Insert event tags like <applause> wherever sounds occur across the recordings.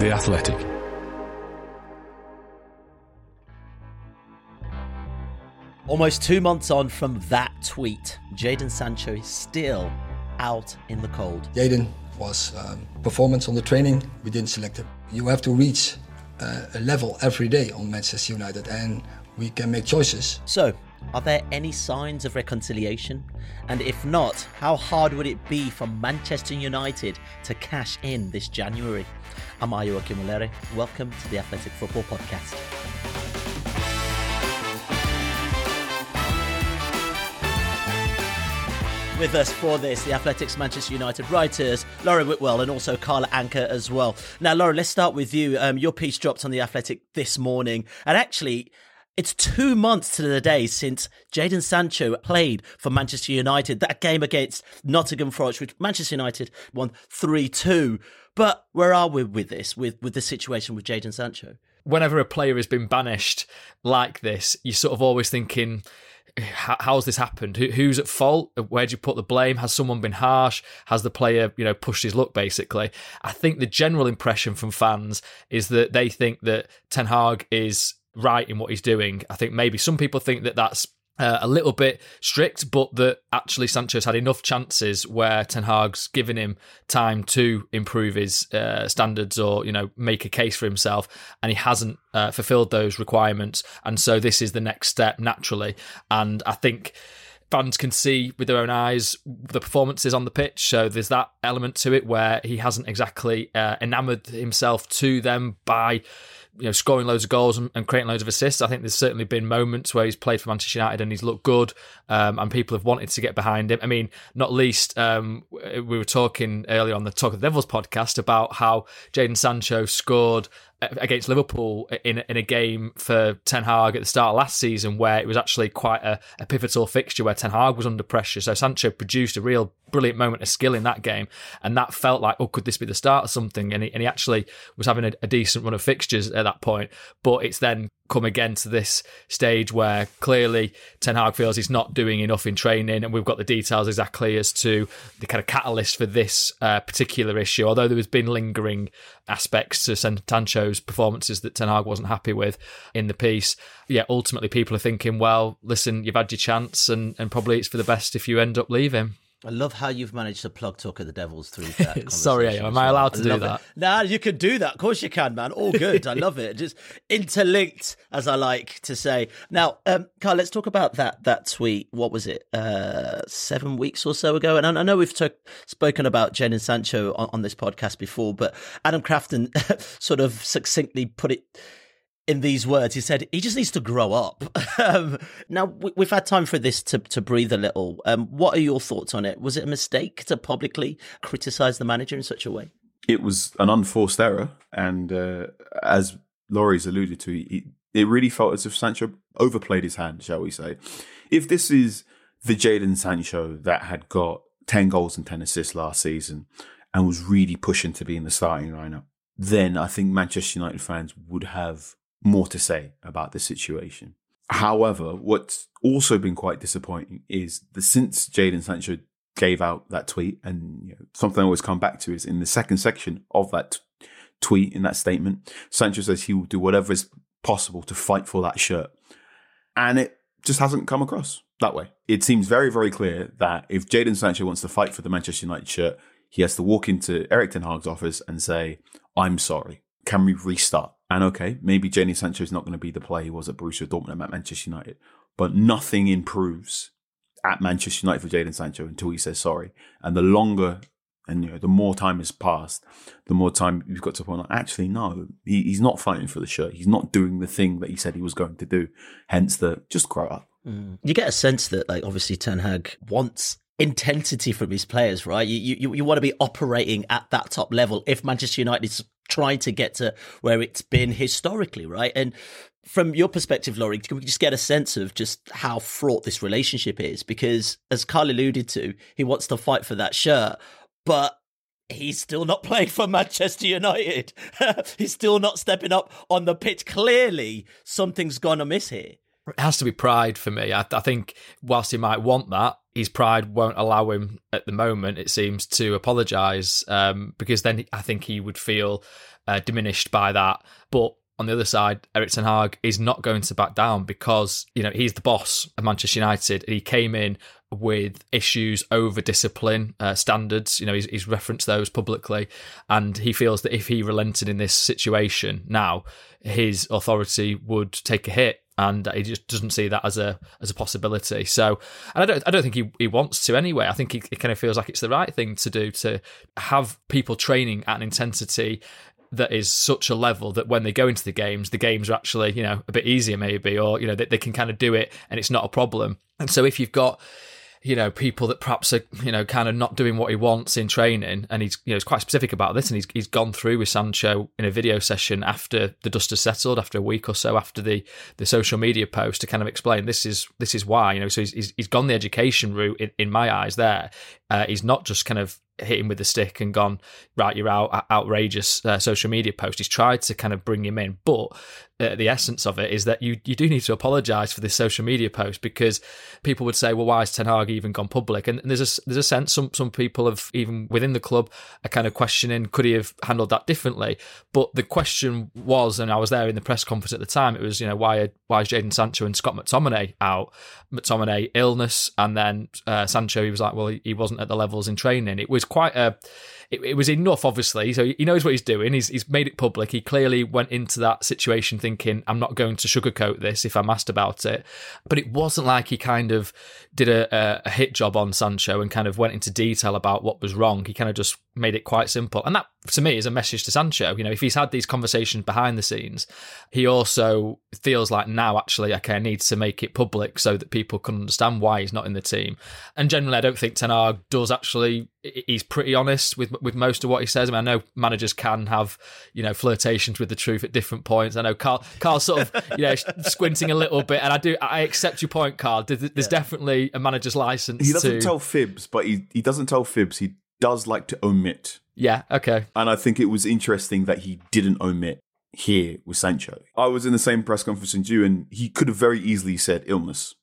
The Athletic. Almost two months on from that tweet, Jadon Sancho is still out in the cold. Jadon was um, performance on the training. We didn't select him. You have to reach uh, a level every day on Manchester United, and we can make choices. So, are there any signs of reconciliation? And if not, how hard would it be for Manchester United to cash in this January? I'm Ayo Akinwolere. Welcome to the Athletic Football Podcast. With us for this, the Athletics Manchester United writers, Laurie Whitwell and also Carl Anka as well. Now, Laurie, let's start with you. Um, your piece dropped on the Athletic this morning, and actually, it's two months to the day since Jadon Sancho played for Manchester United. That game against Nottingham Forest, which Manchester United won 3 2. But where are we with this, with, with the situation with Jadon Sancho? Whenever a player has been banished like this, you're sort of always thinking, how's this happened? who's at fault? Where do you put the blame? Has someone been harsh? Has the player, you know, pushed his luck? Basically, I think the general impression from fans is that they think that Ten Hag is right in what he's doing. I think maybe some people think that that's uh, a little bit strict, but that actually Sancho's had enough chances where Ten Hag's given him time to improve his uh, standards or you know make a case for himself, and he hasn't uh, fulfilled those requirements, and so this is the next step naturally, and I think fans can see with their own eyes the performances on the pitch. So there's that element to it where he hasn't exactly uh, enamored himself to them by you know scoring loads of goals and, and, creating loads of assists. I think there's certainly been moments where he's played for Manchester United and he's looked good, um, and people have wanted to get behind him. I mean, not least um, we were talking earlier on the Talk of the Devils podcast about how Jadon Sancho scored against Liverpool in in a game for Ten Hag at the start of last season, where it was actually quite a, a, pivotal fixture where Ten Hag was under pressure. So Sancho produced a real brilliant moment of skill in that game, and that felt like, oh, could this be the start of something? And he, and he actually was having a, a decent run of fixtures at that point. But it's then come again to this stage where clearly Ten Hag feels he's not doing enough in training, and we've got the details exactly as to the kind of catalyst for this uh, particular issue. Although there has been lingering aspects to Sancho's performances that Ten Hag wasn't happy with in the piece, yeah, ultimately people are thinking, well, listen, you've had your chance, and, and probably it's for the best if you end up leaving. I love how you've managed to plug Talk of the Devils through that. <laughs> Sorry, am I allowed to do that? It. Nah, you can do that. Of course you can, man. All good. I love it. <laughs> Just interlinked, as I like to say. Now, um, Carl, let's talk about that that tweet. What was it? Uh, seven weeks or so ago. And I, I know we've t- spoken about Jadon Sancho on, on this podcast before, but Adam Crafton <laughs> sort of succinctly put it in these words. He said he just needs to grow up. <laughs> um, now we, have had time for this to to breathe a little. Um, what are your thoughts on it? Was it a mistake to publicly criticize the manager in such a way? It was an unforced error, and uh, as Laurie's alluded to, he, it really felt as if Sancho overplayed his hand, shall we say? If this is the Jadon Sancho that had got ten goals and ten assists last season and was really pushing to be in the starting lineup, then I think Manchester United fans would have more to say about this situation. However, what's also been quite disappointing is that since Jadon Sancho gave out that tweet, and you know, something I always come back to is in the second section of that t- tweet, in that statement, Sancho says he will do whatever is possible to fight for that shirt. And it just hasn't come across that way. It seems very, very clear that if Jadon Sancho wants to fight for the Manchester United shirt, he has to walk into Erik Ten Hag's office and say, I'm sorry. Can we restart? And okay, maybe Jadon Sancho is not going to be the player he was at Borussia Dortmund at Manchester United, but nothing improves at Manchester United for Jadon Sancho until he says sorry. And the longer and you know, the more time has passed, the more time you've got to point out, actually, no, he, he's not fighting for the shirt. He's not doing the thing that he said he was going to do. Hence the just grow up. Mm. You get a sense that, like, obviously, Ten Hag wants intensity from his players, right? You, you you want to be operating at that top level if Manchester United's trying to get to where it's been historically, right? And from your perspective, Laurie, can we just get a sense of just how fraught this relationship is? Because as Carl alluded to, he wants to fight for that shirt, but he's still not <laughs> playing for Manchester United. <laughs> he's still not stepping up on the pitch. Clearly, something's gone amiss here. It has to be pride for me. I, I, think whilst he might want that, his pride won't allow him at the moment. It seems to apologise um, because then I think he would feel uh, diminished by that. But on the other side, Erik Ten Hag is not going to back down because you know he's the boss of Manchester United. He came in with issues over discipline uh, standards. You know, he's, he's, referenced those publicly, and he feels that if he relented in this situation now, his authority would take a hit and he just doesn't see that as a as a possibility. So, and I don't I don't think he, he wants to anyway. I think he, he kind of feels like it's the right thing to do to have people training at an intensity that is such a level that when they go into the games, the games are actually you know a bit easier maybe, or you know they, they can kind of do it and it's not a problem. And so if you've got you know, people that perhaps are, you know, kind of not doing what he wants in training. And he's, you know, he's quite specific about this. And he's, he's gone through with Sancho in a video session after the dust has settled, after a week or so after the, the social media post to kind of explain this is, this is why, you know, so he's, he's, he's gone the education route in, in my eyes there. Uh, he's not just kind of hit him with the stick and gone right you're out outrageous uh, social media post he's tried to kind of bring him in but uh, the essence of it is that you you do need to apologize for this social media post because people would say well why has Ten Hag even gone public? And, and, there's a there's a sense some some people have even within the club are kind of questioning could he have handled that differently? But the question was and I was there in the press conference at the time it was you know why why is Jadon Sancho and Scott McTominay out? McTominay illness and then uh, Sancho he was like well he, he wasn't at the levels in training. It was quite a it, it, was enough, obviously. So he knows what he's doing. He's, he's made it public. He clearly went into that situation thinking, I'm not going to sugarcoat this if I'm asked about it. But it wasn't like he kind of did a, a hit job on Sancho and kind of went into detail about what was wrong. He kind of just made it quite simple. And that, to me, is a message to Sancho. You know, if he's had these conversations behind the scenes, he also feels like now, actually, okay, I need to make it public so that people can understand why he's not in the team. And generally, I don't think Ten Hag does actually he's pretty honest with with most of what he says. I mean, I know managers can have you know flirtations with the truth at different points. I know Carl Carl sort of <laughs> you know squinting a little bit, and I do I accept your point, Carl. There's, yeah. definitely a manager's license. He doesn't to... tell fibs, but he he doesn't tell fibs. He does like to omit. Yeah. Okay. And I think it was interesting that he didn't omit here with Sancho. I was in the same press conference as you, and he could have very easily said illness,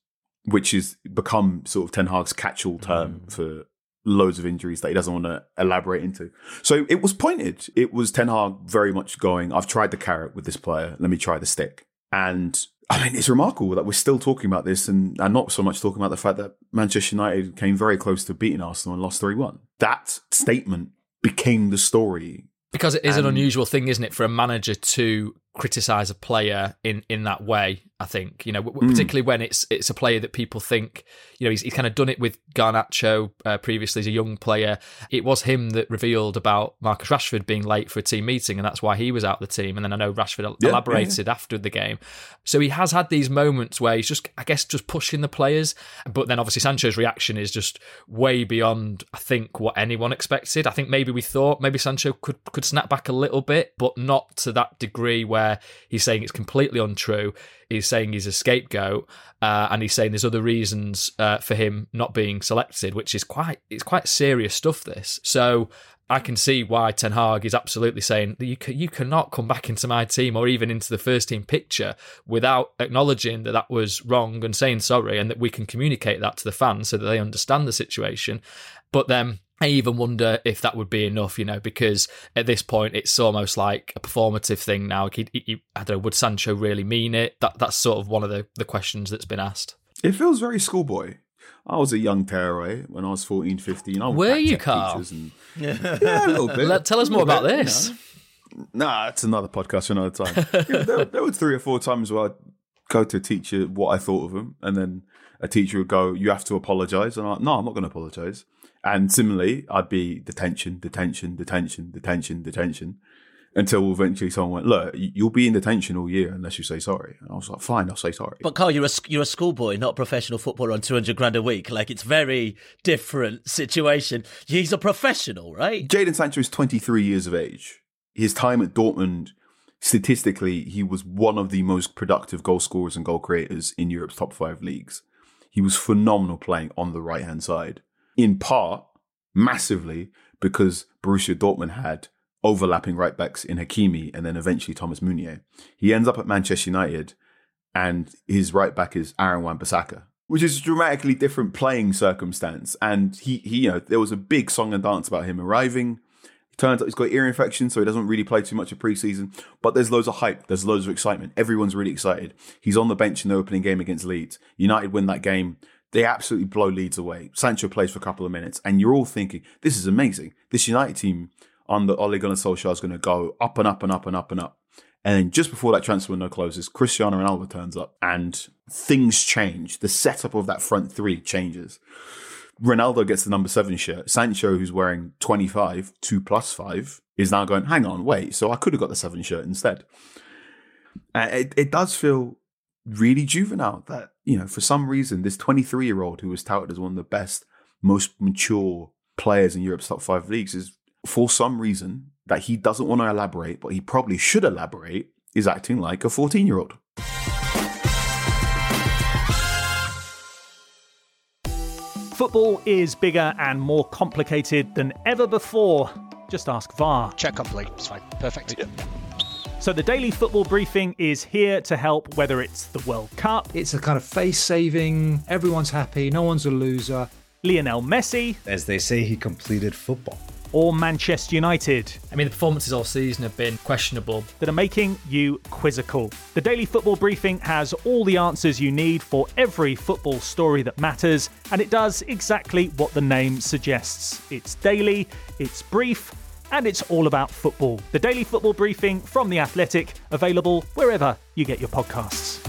which is become sort of Ten Hag's catch-all term mm. for loads of injuries that he doesn't want to elaborate into. So it was pointed. It was Ten Hag very much going, I've tried the carrot with this player. Let me try the stick. And I mean, it's remarkable that we're still talking about this and, and not so much talking about the fact that Manchester United came very close to beating Arsenal and lost 3 1. That statement became the story. Because it is and, an unusual thing, isn't it, for a manager to criticize a player in in that way. I think you know, hmm. particularly mm. when it's it's a player that people think you know he's, he's kind of done it with Garnacho uh, previously as a young player. It was him that revealed about Marcus Rashford being late for a team meeting, and that's why he was out of the team. And then I know Rashford yeah, elaborated yeah. after the game. So he has had these moments where he's just, I guess, just pushing the players. But then obviously Sancho's reaction is just way beyond, I think, what anyone expected. I think maybe we thought maybe Sancho could could snap back a little bit, but not to that degree where where he's saying it's completely untrue. He's saying he's a scapegoat, uh, and he's saying there's other reasons uh, for him not being selected, which is quite it's quite serious stuff. This so. I can see why Ten Hag is absolutely saying that you you cannot come back into my team or even into the first team picture without acknowledging that that was wrong and saying sorry, and that we can communicate that to the fans so that they understand the situation. But then I even wonder if that would be enough, you know, because at this point it's almost like a performative thing now. He, he, I don't know, would Sancho really mean it? That that's sort of one of the, the questions that's been asked. It feels very schoolboy. I was a young tearaway when I was 14, 15. I Were you, Carl? And, <laughs> yeah, a little bit. Let, tell us more about bit, this. You know. Nah, it's another podcast for another time. <laughs> yeah, there, there were three or four times where I'd go to a teacher what I thought of them, and then a teacher would go, "You have to apologize," and I'm like, "No, I'm not going to apologise." And similarly, I'd be detention, detention, detention, detention, detention. until eventually someone went, "Look, you'll be in detention all year unless you say sorry." And I was like, "Fine, I'll say sorry." But Carl, you're a you're a schoolboy, not a professional footballer on two hundred grand a week. Like it's very different situation. He's a professional, right? Jadon Sancho is 23 years of age. His time at Dortmund, statistically, he was one of the most productive goal scorers and goal creators in Europe's top five leagues. He was phenomenal playing on the right hand side, in part massively because Borussia Dortmund had overlapping right backs in Hakimi and then eventually Thomas Meunier. He ends up at Manchester United and his right back is Aaron Wan-Bissaka, which is a dramatically different playing circumstance. And he, he, you know, there was a big song and dance about him arriving. Turns out he's got ear infection, so he doesn't really play too much of preseason. But there's loads of hype. There's loads of excitement. Everyone's really excited. He's on the bench in the opening game against Leeds. United win that game. They absolutely blow Leeds away. Sancho plays for a couple of minutes, and you're all thinking, this is amazing. This United team under Ole Gunnar Solskjaer is going to go up and up and up and up and up. And then just before that transfer window closes, Cristiano Ronaldo turns up and things change. The setup of that front three changes. Ronaldo gets the number seven shirt. Sancho, who's wearing 25, two plus five, is now going, hang on, wait, so I could have got the seven shirt instead. Uh, it, it does feel really juvenile that, you know, for some reason, this 23 year old who was touted as one of the best, most mature players in Europe's top five leagues is for some reason that he doesn't want to elaborate, but he probably should elaborate, is acting like a 14 year old. Football is bigger and more complicated than ever before. Just ask VAR. Check complete. It's fine. Perfect. So the daily football briefing is here to help whether it's the World Cup, It's a kind of face saving, everyone's happy, no one's a loser. Lionel Messi, As they say, he completed football. or Manchester United I mean, the performances all season have been questionable. that are making you quizzical. The daily football briefing has all the answers you need for every football story that matters, and it does exactly what the name suggests. It's daily, it's brief, and it's all about football. The daily football briefing from The Athletic, available wherever you get your podcasts.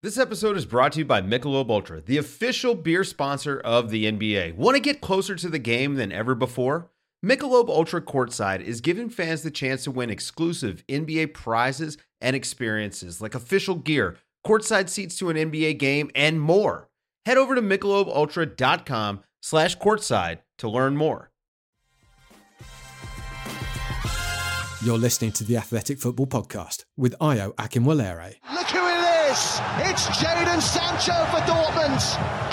This episode is brought to you by Michelob Ultra, the official beer sponsor of the NBA. Want to get closer to the game than ever before? Michelob Ultra Courtside is giving fans the chance to win exclusive NBA prizes and experiences like official gear, courtside seats to an NBA game, and more. Head over to michelobultra.com slash courtside to learn more. You're listening to the Athletic Football Podcast with Ayo Akinwolere. Look who it is! It's Jadon Sancho for Dortmund,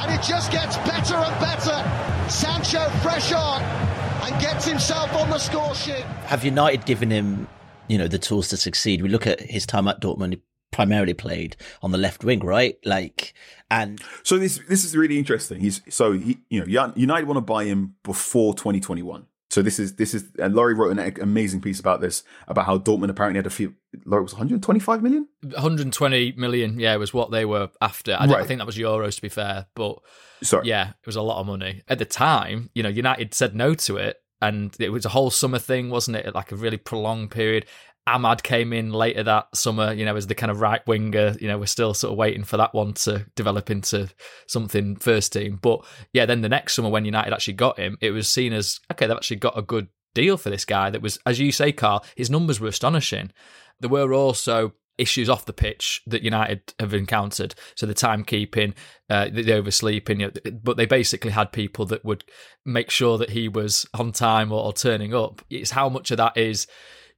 and it just gets better and better. Sancho fresh on and gets himself on the score sheet. Have United given him, you know, the tools to succeed? We look at his time at Dortmund. He primarily played on the left wing, right? Like, and So this this is really interesting. He's so he, you know United want to buy him before 2021. So this is this is and Laurie wrote an amazing piece about this about how Dortmund apparently had a few. Laurie was 125 million. 120 million, yeah, was what they were after. I, don't- I think that was euros, to be fair, but Sorry. yeah, it was a lot of money at the time. You know, United said no to it, and it was a whole summer thing, wasn't it? Like a really prolonged period. Amad came in later that summer, you know, as the kind of right winger. You know, we're still sort of waiting for that one to develop into something first team. But yeah, then the next summer when United actually got him, it was seen as okay, they've actually got a good deal for this guy. That was, as you say, Carl, his numbers were astonishing. There were also issues off the pitch that United have encountered. So the timekeeping, uh, the, oversleeping, you know, but they basically had people that would make sure that he was on time or, or turning up. It's how much of that is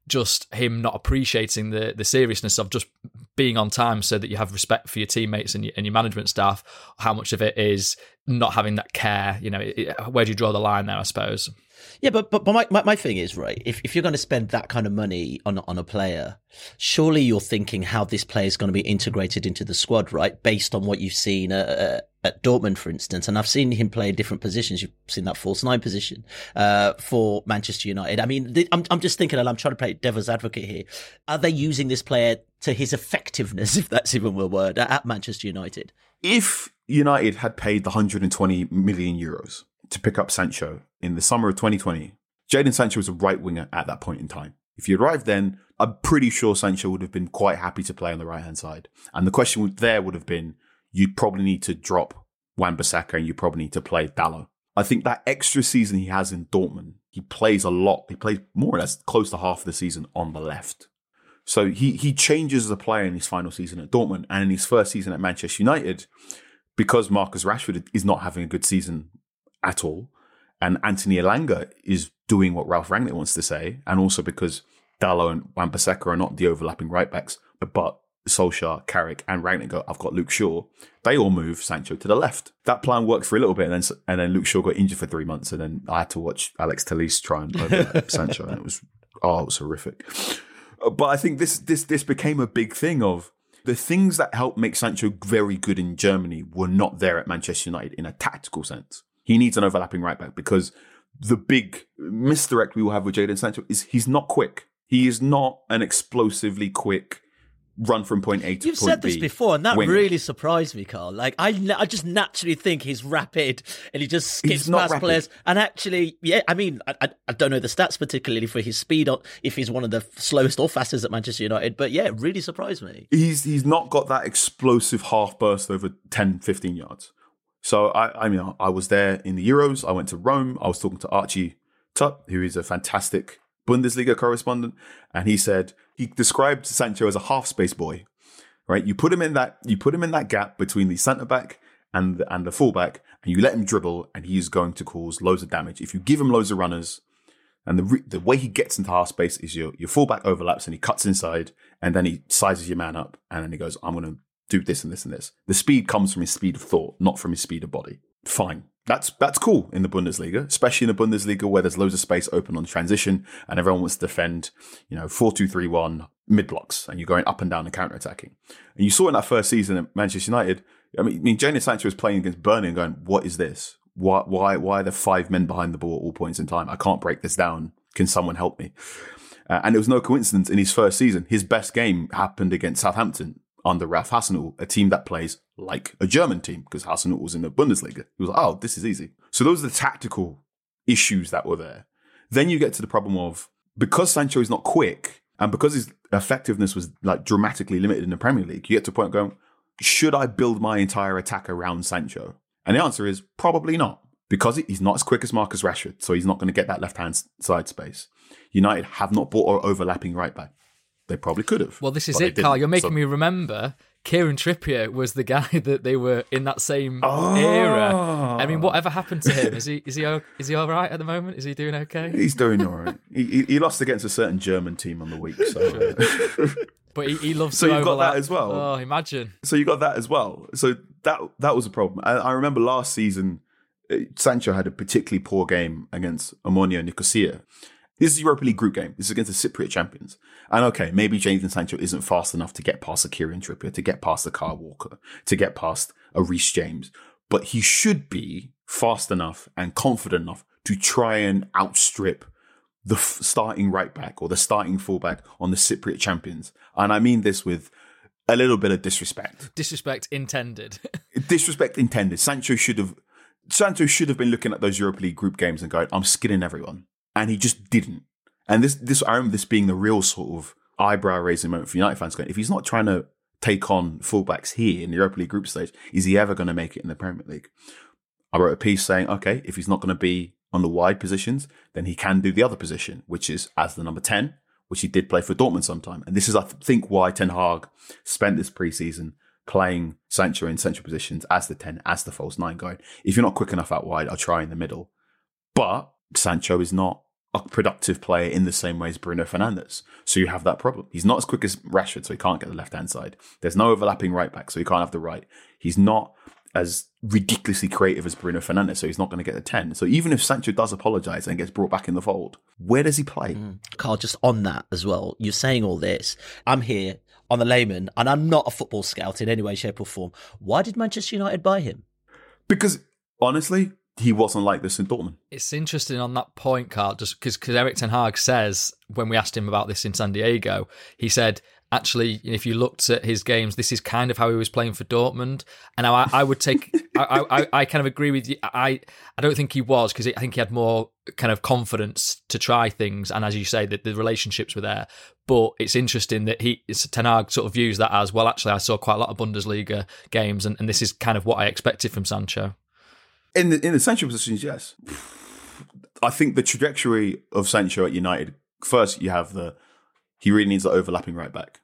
just him not appreciating the the seriousness of just being on time so that you have respect for your teammates and your, and your management staff how much of it is not having that care you know it, it- where do you draw the line there i suppose Yeah, but but, but my, my, my thing is right. If if you're going to spend that kind of money on on a player, surely you're thinking how this player is going to be integrated into the squad, right? Based on what you've seen uh, uh, at Dortmund, for instance, and I've seen him play in different positions. You've seen that false nine position uh, for Manchester United. I mean, I'm I'm just thinking, and I'm trying to play devil's advocate here. Are they using this player to his effectiveness, <laughs> if that's even a word, at Manchester United? If United had paid the 120 million euros to pick up Sancho in the summer of 2020, Jadon Sancho was a right winger at that point in time. If you arrived then, I'm pretty sure Sancho would have been quite happy to play on the right hand side. And the question there would have been, you probably need to drop Wan-Bissaka and you probably need to play Dalot. I think that extra season he has in Dortmund, he plays a lot. He plays more or less close to half of the season on the left. So he he changes as a player in his final season at Dortmund and in his first season at Manchester United, because Marcus Rashford is not having a good season at all, and Anthony Elanga is doing what Ralf Rangnick wants to say, and also because Dalot and Wan-Bissaka are not the overlapping right backs, but Solskjaer, Carrick, and Rangnick go, I've got Luke Shaw. They all move Sancho to the left. That plan worked for a little bit, and then and then Luke Shaw got injured for three months, and then I had to watch Alex Telles try and overlap <laughs> Sancho, and it was oh, it was horrific. Uh, but I think this this this became a big thing of the things that helped make Sancho very good in Germany were not there at Manchester United in a tactical sense. He needs an overlapping right back because the big misdirect we will have with Jadon Sancho is he's not quick. He is not an explosively quick run from point A to You've point said this B before, and that winger. really surprised me, Carl. Like I, I just naturally think he's rapid, and he just skips past rapid. players. And actually, yeah, I mean, I, I, I don't know the stats particularly for his speed, or if he's one of the slowest or fastest at Manchester United. But yeah, it really surprised me. he's he's not got that explosive half burst over 10 15 yards so i i mean i was there in the euros. I went to rome. I was talking to archie tutt who is a fantastic bundesliga correspondent. And he said he described sancho as a half space boy right? You put him in that you put him in that gap between the centre back and the, and the fullback and you let him dribble and he's going to cause loads of damage. If you give him loads of runners and the re- the way he gets into half space is your your fullback overlaps and he cuts inside and then he sizes your man up and then he goes, I'm going to do this and this and this. The speed comes from his speed of thought, not from his speed of body. Fine. That's that's cool in the Bundesliga, especially in the Bundesliga where there's loads of space open on transition and everyone wants to defend, you know, 4-2-3-1 mid blocks and you're going up and down and counter attacking. And you saw in that first season at Manchester United, I mean, I mean Jadon Sancho was playing against Burnley and going, What is this? Why why why are there five men behind the ball at all points in time? I can't break this down. Can someone help me? Uh, and it was no coincidence in his first season, his best game happened against Southampton under Ralph Hasenhüttl, a team that plays like a German team because Hasenhüttl was in the Bundesliga. He was like, oh, this is easy. So those are the tactical issues that were there. Then you get to the problem of because Sancho is not quick and because his effectiveness was like dramatically limited in the Premier League, you get to a point going, should I build my entire attack around Sancho? And the answer is probably not because he's not as quick as Marcus Rashford, so he's not going to get that left hand side space. United have not bought an overlapping right back. They probably could have. Well, this is it, Carl. You're making So- me remember Kieran Trippier was the guy <laughs> that they were in that same Oh. era. I mean, whatever happened to him? Is he is he is he all right at the moment? Is he doing okay? He's doing all right. he, he, lost against a certain German team on the week. So, <laughs> But he, he loves So you've got that as well? Oh, imagine. so you got that as well. So that that was a problem. I, I remember last season, uh, Sancho had a particularly poor game against Omonia Nicosia. This is Europa League group game. This is against the Cypriot champions. And okay, maybe Jadon Sancho isn't fast enough to get past a Kieran Trippier, to get past a Kyle Walker, to get past a Reece James. But he should be fast enough and confident enough to try and outstrip the f- starting right back or the starting fullback on the Cypriot champions. And I mean this with a little bit of disrespect. Disrespect intended. <laughs> Disrespect intended. Sancho should have Sancho should have been looking at those Europa League group games and going, I'm skinning everyone. And he just didn't. And this this I remember this being the real sort of eyebrow raising moment for United fans going, if he's not trying to take on fullbacks here in the Europa League group stage, is he ever going to make it in the Premier League? I wrote a piece saying, okay, if he's not going to be on the wide positions, then he can do the other position, which is as the number 10, which he did play for Dortmund sometime. And this is, I think, why Ten Hag spent this preseason playing Sancho in central positions as the 10, as the false nine, going, if you're not quick enough out wide, I'll try in the middle. But Sancho is not a productive player in the same way as Bruno Fernandes. So you have that problem. He's not as quick as Rashford, so he can't get the left hand side. There's no overlapping right back, so he can't have the right. He's not as ridiculously creative as Bruno Fernandes, so he's not going to get the 10. So even if Sancho does apologise and gets brought back in the fold, where does he play? Mm. Carl, just on that as well, you're saying all this. I'm here on the layman, and I'm not a football scout in any way, shape, or form. Why did Manchester United buy him? Because honestly, he wasn't like this in Dortmund. It's interesting on that point, Carl, just because Erik Ten Hag says when we asked him about this in San Diego, he said actually if you looked at his games, this is kind of how he was playing for Dortmund, and I, I would take I, I I kind of agree with you. I I don't think he was because I think he had more kind of confidence to try things, and as you say, that the relationships were there. But it's interesting that he Ten Hag sort of views that as well. Actually, I saw quite a lot of Bundesliga games, and, and this is kind of what I expected from Sancho. In the in the central positions, yes. I think the trajectory of Sancho at United. First, you have the he really needs the overlapping right back.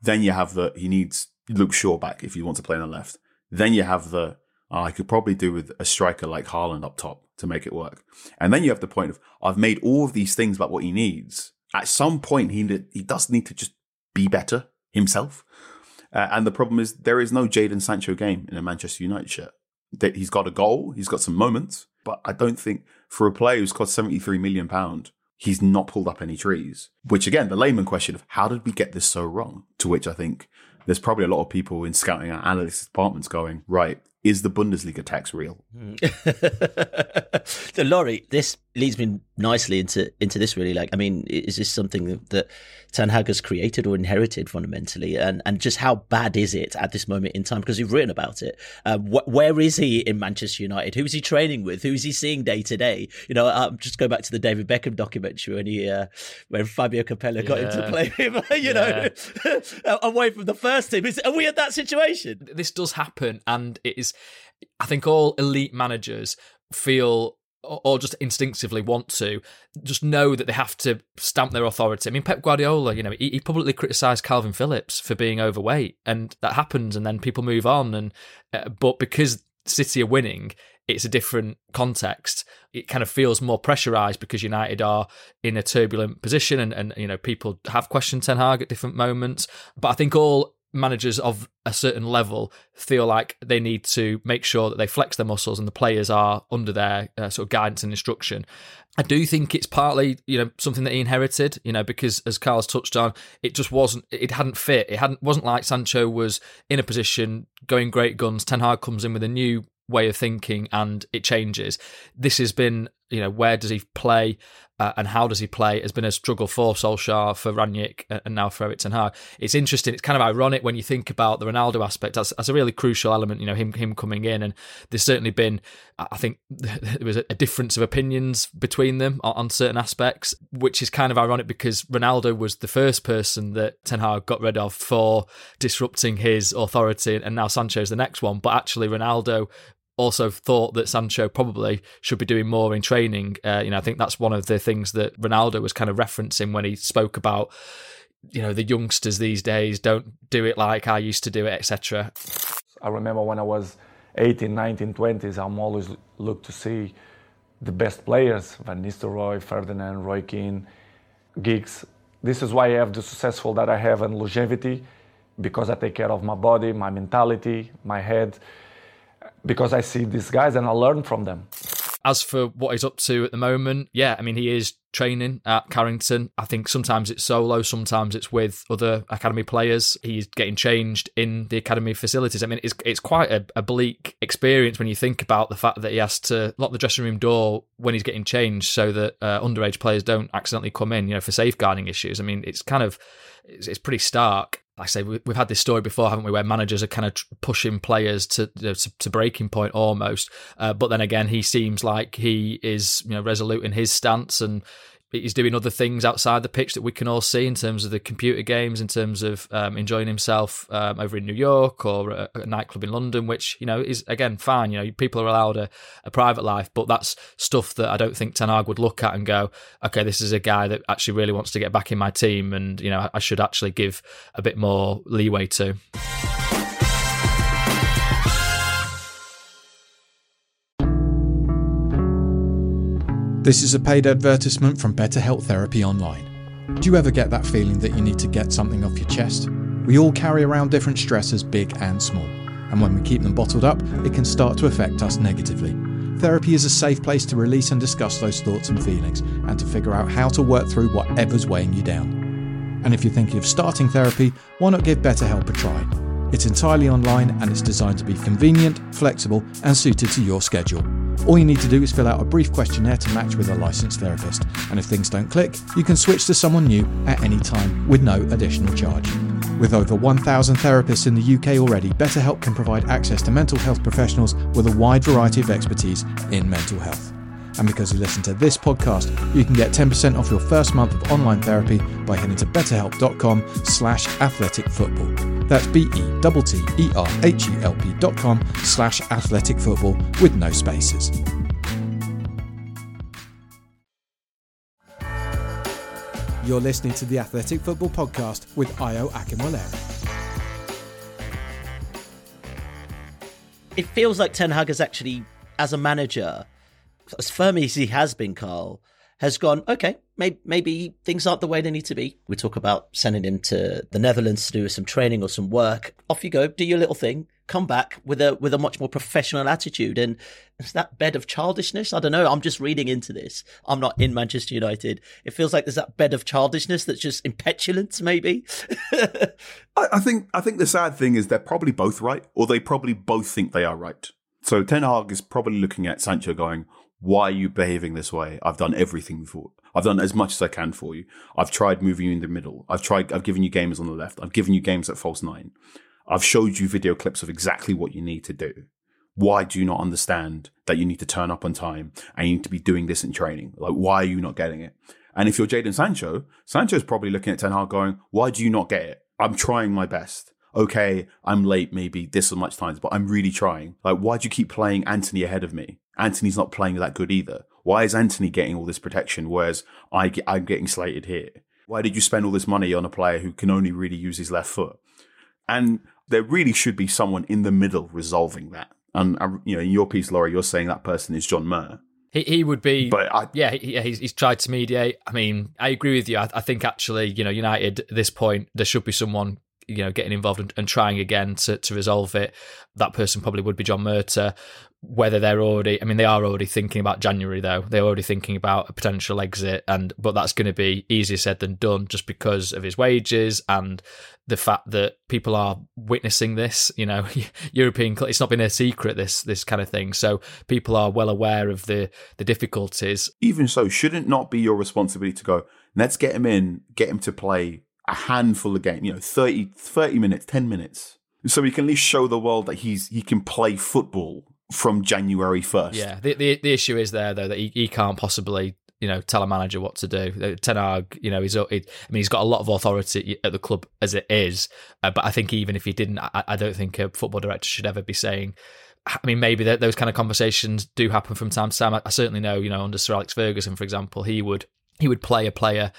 Then you have the he needs Luke Shaw back if you want to play on the left. Then you have the oh, I could probably do with a striker like Haaland up top to make it work. And then you have the point of I've made all of these things about what he needs. At some point, he he does need to just be better himself. Uh, and the problem is there is no Jadon Sancho game in a Manchester United shirt. That he's got a goal, he's got some moments, but I don't think for a player who's cost seventy three million pound, he's not pulled up any trees. Which again, the layman question of how did we get this so wrong? To which I think there's probably a lot of people in scouting and analytics departments going, right, is the Bundesliga tax real? <laughs> the Laurie, this leads me nicely into into this really. Like, I mean, is this something that Ten Hag has created or inherited fundamentally, and and just how bad is it at this moment in time? Because you've written about it. Um, wh- where is he in Manchester United? Who is he training with? Who is he seeing day to day? You know, um, just go back to the David Beckham documentary when he uh, when Fabio Capello got him to play him. <laughs> you know, <laughs> away from the first team. Is, are we at that situation? This does happen, and it is. I think all elite managers feel or just instinctively want to just know that they have to stamp their authority. I mean, Pep Guardiola, you know, he, he publicly criticised Kalvin Phillips for being overweight, and that happens, and then people move on. And uh, but because City are winning, it's a different context. It kind of feels more pressurised because United are in a turbulent position, and and you know people have questioned Ten Hag at different moments. But I think all managers of a certain level feel like they need to make sure that they flex their muscles and the players are under their uh, sort of guidance and instruction. I do think it's partly, you know, something that he inherited, you know, because as Carl's touched on, it just wasn't, it hadn't fit. It hadn't, wasn't like Sancho was in a position going great guns. Ten Hag comes in with a new way of thinking and it changes. This has been, you know, where does he play? Uh, and how does he play has been a struggle for Solskjaer, for Rangnick, and now for Erik Ten Hag. It's interesting. It's kind of ironic when you think about the Ronaldo aspect. That's, that's a really crucial element. You know, him him coming in, and there's certainly been, I think, <laughs> there was a, difference of opinions between them on, on, certain aspects, which is kind of ironic because Ronaldo was the first person that Ten Hag got rid of for disrupting his authority, and now Sancho's the next one. But actually, Ronaldo also thought that Sancho probably should be doing more in training. Uh, you know, I think that's one of the things that Ronaldo was kind of referencing when he spoke about, you know, the youngsters these days don't do it like I used to do it, etc. I remember when I was 18, 19, 20s, I'm always look to see the best players, Van Nistelrooy, Ferdinand, Roy Keane, Giggs. This is why I have the successful that I have and longevity, because I take care of my body, my mentality, my head because I see these guys and I learn from them. As for what he's up to at the moment, yeah, I mean, he is training at Carrington. I think sometimes it's solo, sometimes it's with other academy players. He's getting changed in the academy facilities. I mean, it's it's quite a, a, bleak experience when you think about the fact that he has to lock the dressing room door when he's getting changed so that uh, underage players don't accidentally come in, you know, for safeguarding issues. I mean, it's kind of it's, pretty stark I say, we've had this story before, haven't we, where managers are kind of pushing players to you know, to, to, breaking point almost. Uh, but then again, he seems like he is you know resolute in his stance, and he's doing other things outside the pitch that we can all see in terms of the computer games, in terms of um, enjoying himself um, over in New York or a, a, nightclub in London, which you know is again fine. You know, people are allowed a, a, private life, but that's stuff that I don't think Ten Hag would look at and go, okay, this is a guy that actually really wants to get back in my team, and you know, I should actually give a bit more leeway to. This is a paid advertisement from BetterHelp Therapy Online. Do you ever get that feeling that you need to get something off your chest? We all carry around different stressors, big and small, and when we keep them bottled up, it can start to affect us negatively. Therapy is a safe place to release and discuss those thoughts and feelings, and to figure out how to work through whatever's weighing you down. And if you're thinking of starting therapy, why not give BetterHelp a try? It's entirely online and it's designed to be convenient, flexible, and suited to your schedule. All you need to do is fill out a brief questionnaire to match with a licensed therapist, and if things don't click, you can switch to someone new at any time with no additional charge. With over 1,000 therapists in the UK already, BetterHelp can provide access to mental health professionals with a wide variety of expertise in mental health. And because you listen to this podcast, you can get 10% off your first month of online therapy by heading to betterhelp.com slash athletic football. That's B-E-T-T-E-R-H-E-L-P dot com slash athletic football with no spaces. You're listening to the Athletic Football Podcast with Ayo Akinwolere. It feels like Ten Hag has actually, as a manager, as firm as he has been, Carl, has gone, okay, maybe, maybe things aren't the way they need to be. We talk about sending him to the Netherlands to do some training or some work. Off you go, do your little thing, come back with a with a much more professional attitude. And it's that bed of childishness. I don't know. I'm just reading into this. I'm not in Manchester United. It feels like there's that bed of childishness that's just impetulant, maybe. <laughs> I, I think I think the sad thing is they're probably both right, or they probably both think they are right. So Ten Hag is probably looking at Sancho going, why are you behaving this way? I've done everything for. I've done as much as I can for you. I've tried moving you in the middle. I've tried. I've given you games on the left. I've given you games at false nine. I've showed you video clips of exactly what you need to do. Why do you not understand that you need to turn up on time and you need to be doing this in training? Like, why are you not getting it? And if you're Jadon Sancho, Sancho's probably looking at Ten Hag going, why do you not get it? I'm trying my best. Okay, I'm late maybe this is much times, but I'm really trying. Like, why do you keep playing Antony ahead of me? Antony's not playing that good either. Why is Antony getting all this protection, whereas I get, I'm getting slated here? Why did you spend all this money on a player who can only really use his left foot? And there really should be someone in the middle resolving that. And uh, you know, in your piece, Laurie, you're saying that person is John Murr. He, he would be, but I, yeah, he, he's, he's tried to mediate. I mean, I agree with you. I, I think actually, you know, United at this point, there should be someone you know getting involved and, and, trying again to, to resolve it that person probably would be john murtough whether they're already i mean they are already thinking about january though. They're already thinking about a potential exit and but that's going to be easier said than done just because of his wages and the fact that people are witnessing this you know <laughs> european it's not been a secret this this kind of thing. So people are well aware of the the difficulties. Even so shouldn't not be your responsibility to go let's get him in get him to play a handful of games, you know, 30, 30 minutes, 10 minutes. So he can at least show the world that he's he can play football from January 1st. Yeah, the, the, the issue is there, though, that he, he can't possibly you know, tell a manager what to do. Uh, Ten Hag, you know, he's, he, I mean, he's got a lot of authority at the club as it is. Uh, but I think even if he didn't, I, I, don't think a football director should ever be saying. I mean, maybe those kind of conversations do happen from time to time. I, I certainly know, you know, under Sir Alex Ferguson, for example, he would he would play a player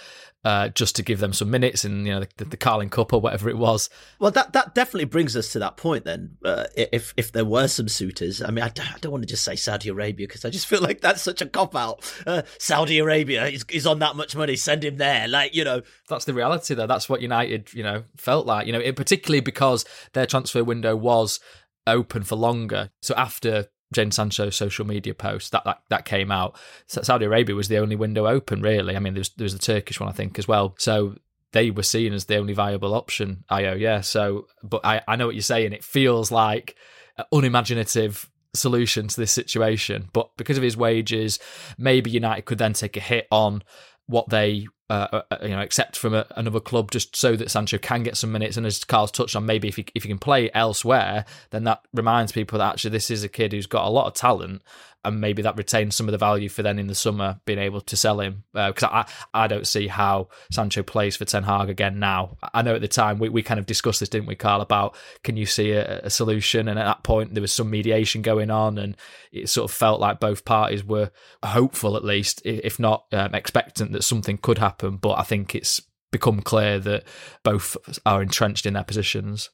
uh, just to give them some minutes in you know the, the Carling Cup or whatever it was. Well, that that definitely brings us to that point. Then, uh, if if there were some suitors, I mean, I don't, I don't want to just say Saudi Arabia because I just feel like that's such a cop out. Uh, Saudi Arabia is, is on that much money, send him there. Like you know, that's the reality though. That's what United you know felt like. You know, it, particularly because their transfer window was open for longer. So after Jadon Sancho's social media post that, that that came out. Saudi Arabia was the only window open, really. I mean, there was, the Turkish one, I think, as well. So they were seen as the only viable option. Ayo, yeah. So, but I, I know what you're saying. It feels like unimaginative solution to this situation. But because of his wages, maybe United could then take a hit on what they uh, uh, uh, you know, accept from a, another club just so that Sancho can get some minutes. And as Carl's touched on, maybe if he, if he can play elsewhere, then that reminds people that actually this is a kid who's got a lot of talent and maybe that retains some of the value for then in the summer being able to sell him. Because uh, I, I don't see how Sancho plays for Ten Hag again now. I know at the time we, we kind of discussed this, didn't we, Carl, about can you see a, a solution? And at that point, there was some mediation going on, and it sort of felt like both parties were hopeful, at least, if not um, expectant that something could happen. But I think it's become clear that both are entrenched in their positions.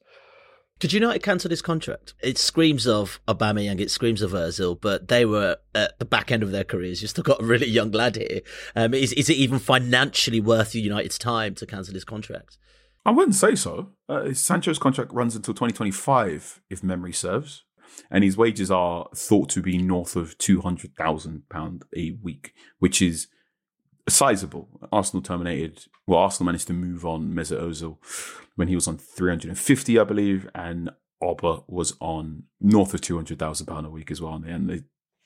Did United cancel his contract? It screams of Aubameyang, it screams of Ozil, but they were at the back end of their careers. You've still got a really young lad here. Um, is, is it even financially worth United's time to cancel his contract? I wouldn't say so. Uh, Sancho's contract runs until 2025, if memory serves, and his wages are thought to be north of £200,000 a week, which is sizable. Arsenal terminated. Well, Arsenal managed to move on Mesut Ozil when he was on 350, I believe, and Auba was on north of 200,000 pound a week as well. And they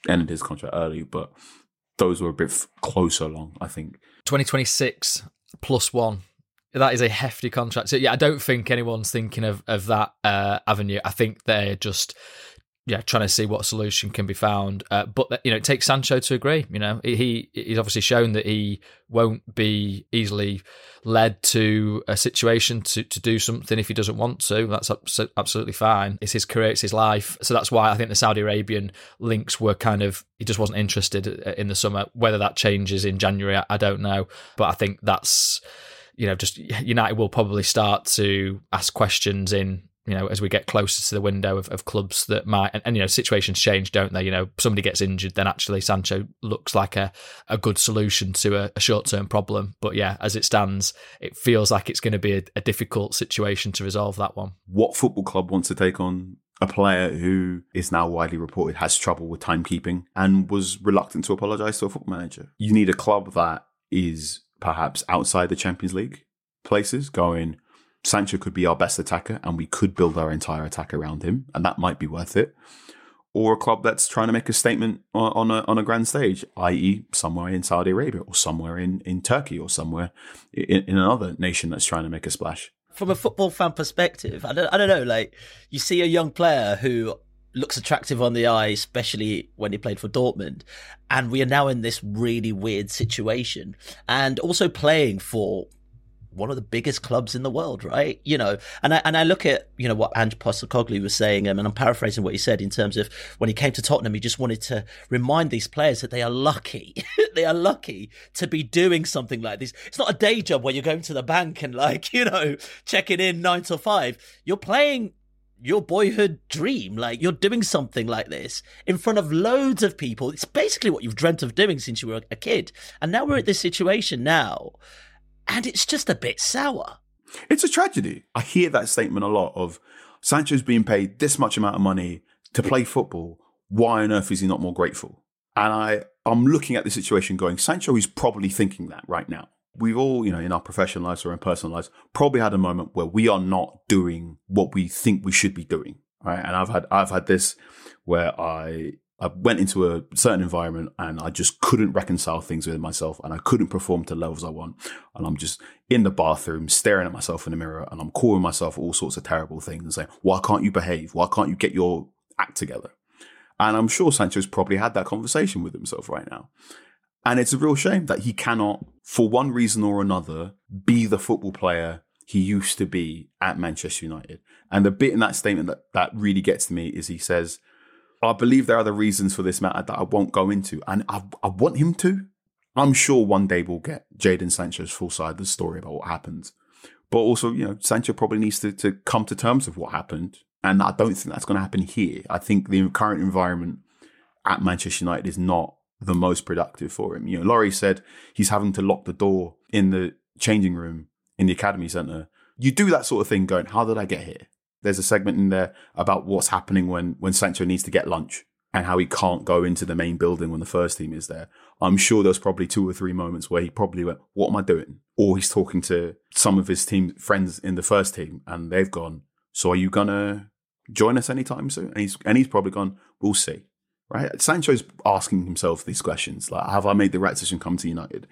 ended his contract early, but those were a bit closer along, I think. 2026 plus one. That is a hefty contract. So yeah, I don't think anyone's thinking of of that uh, avenue. I think they're just yeah, trying to see what solution can be found. Uh, but you know, it takes Sancho to agree. You know, he he's obviously shown that he won't be easily led to a situation to, to do something if he doesn't want to. That's absolutely fine. It's his career, it's his life. So that's why I think the Saudi Arabian links were kind of he just wasn't interested in the summer. Whether that changes in January, I don't know. But I think that's you know, just United will probably start to ask questions in you know, as we get closer to the window of, of clubs that might, and, and, you know, situations change, don't they? You know, somebody gets injured, then actually Sancho looks like a, a good solution to a, a short term problem. But yeah, as it stands, it feels like it's going to be a, a difficult situation to resolve that one. What football club wants to take on a player who is now widely reported has trouble with timekeeping and was reluctant to apologise to a football manager? You need a club that is perhaps outside the Champions League places going, Sancho could be our best attacker and we could build our entire attack around him, and that might be worth it. Or a club that's trying to make a statement on a on a grand stage, i.e., somewhere in Saudi Arabia or somewhere in, in Turkey or somewhere in, in another nation that's trying to make a splash. From a football fan perspective, I don't, I don't know. Like you see a young player who looks attractive on the eye, especially when he played for Dortmund. And we are now in this really weird situation. And also playing for one of the biggest clubs in the world, right? You know, and I and I look at you know what Ange Postecoglou was saying, um, and I'm paraphrasing what he said in terms of when he came to Tottenham, he just wanted to remind these players that they are lucky, <laughs> they are lucky to be doing something like this. It's not a day job where you're going to the bank and like <laughs> you know checking in nine to five. You're playing your boyhood dream. Like you're doing something like this in front of loads of people. It's basically what you've dreamt of doing since you were a kid. And now we're at this situation now and it's just a bit sour. It's a tragedy. I hear that statement a lot of Sancho's being paid this much amount of money to play football. Why on earth is he not more grateful? And I, I'm looking at the situation going, Sancho is probably thinking that right now. We've all, you know, in our professional lives or in personal lives, probably had a moment where we are not doing what we think we should be doing. Right. And I've had, I've had this where I I went into a certain environment and I just couldn't reconcile things with myself and I couldn't perform to levels I want. And I'm just in the bathroom staring at myself in the mirror and I'm calling myself all sorts of terrible things and saying, why can't you behave? Why can't you get your act together? And I'm sure Sancho's probably had that conversation with himself right now. And it's a real shame that he cannot, for one reason or another, be the football player he used to be at Manchester United. And the bit in that statement that, that really gets to me is he says, I believe there are other reasons for this matter that I won't go into, and I, I want him to. I'm sure one day we'll get Jadon Sancho's full side of the story about what happened. But also, you know, Sancho probably needs to, to come to terms with what happened. And I don't think that's going to happen here. I think the current environment at Manchester United is not the most productive for him. You know, Laurie said he's having to lock the door in the changing room in the academy centre. You do that sort of thing going, how did I get here? There's a segment in there about what's happening when when Sancho needs to get lunch and how he can't go into the main building when the first team is there. I'm sure there's probably two or three moments where he probably went, "What am I doing?" Or he's talking to some of his team friends in the first team, and they've gone, "So are you gonna join us anytime soon?" And he's and he's probably gone, "We'll see." Right? Sancho's asking himself these questions like, "Have I made the right decision? Come to United?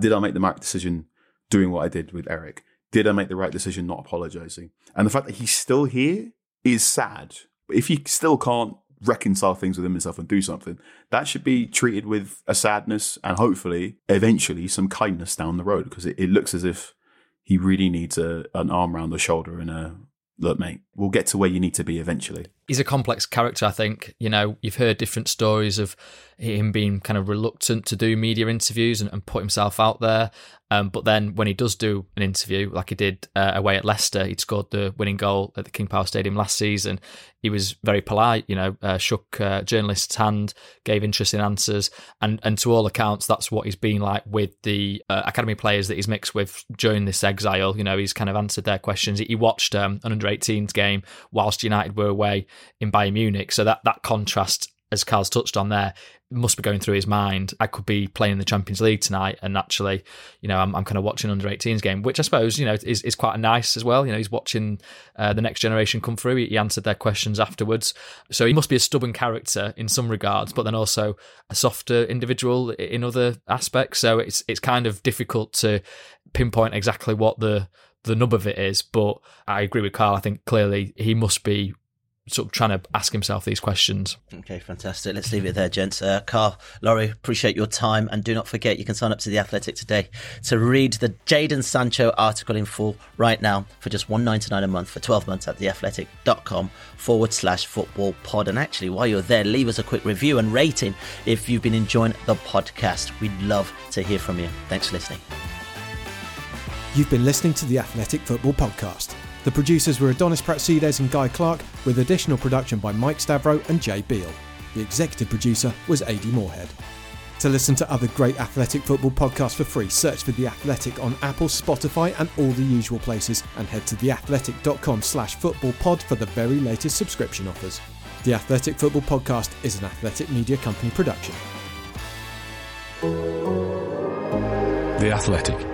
Did I make the right decision doing what I did with Erik?" Did I make the right decision not apologizing? And the fact that he's still here is sad. But if he still can't reconcile things with himself and do something, that should be treated with a sadness and hopefully eventually some kindness down the road because it, it looks as if he really needs a, an arm around the shoulder and a look, mate, we'll get to where you need to be eventually. He's a complex character, I think. You know, you've heard different stories of him being kind of reluctant to do media interviews and, and put himself out there. Um, but then when he does do an interview, like he did uh, away at Leicester, he'd scored the winning goal at the King Power Stadium last season. He was very polite, you know, uh, shook uh, journalists' hand, gave interesting answers, and and to all accounts, that's what he's been like with the uh, academy players that he's mixed with during this exile. You know, he's kind of answered their questions. He watched um, an under 18s game whilst United were away in Bayern Munich, so that that contrast as Carl's touched on there, must be going through his mind. I could be playing in the Champions League tonight, and actually, you know, I'm, I'm kind of watching under 18s game, which I suppose you know is, is quite nice as well. You know, he's watching uh, the next generation come through. He, he, answered their questions afterwards, so he must be a stubborn character in some regards, but then also a softer individual in other aspects. So it's it's kind of difficult to pinpoint exactly what the the nub of it is. But I agree with Carl. I think clearly he must be sort of trying to ask himself these questions. Okay, fantastic. Let's leave it there, gents. Uh, Carl, Laurie, appreciate your time. And do not forget, you can sign up to The Athletic today to read the Jadon Sancho article in full right now for just one ninety nine a month for 12 months at theathletic.com forward slash football pod. And actually, while you're there, leave us a quick review and rating if you've been enjoying the podcast. We'd love to hear from you. Thanks for listening. You've been listening to the Athletic Football Podcast. The producers were Adonis Pratsides and Guy Clarke, with additional production by Mike Stavro and Jay Beale. The executive producer was Adi Moorhead. To listen to other great athletic football podcasts for free, search for The Athletic on Apple, Spotify and all the usual places and head to theathletic.com slash football pod for the very latest subscription offers. The Athletic Football Podcast is an athletic media company production. The Athletic.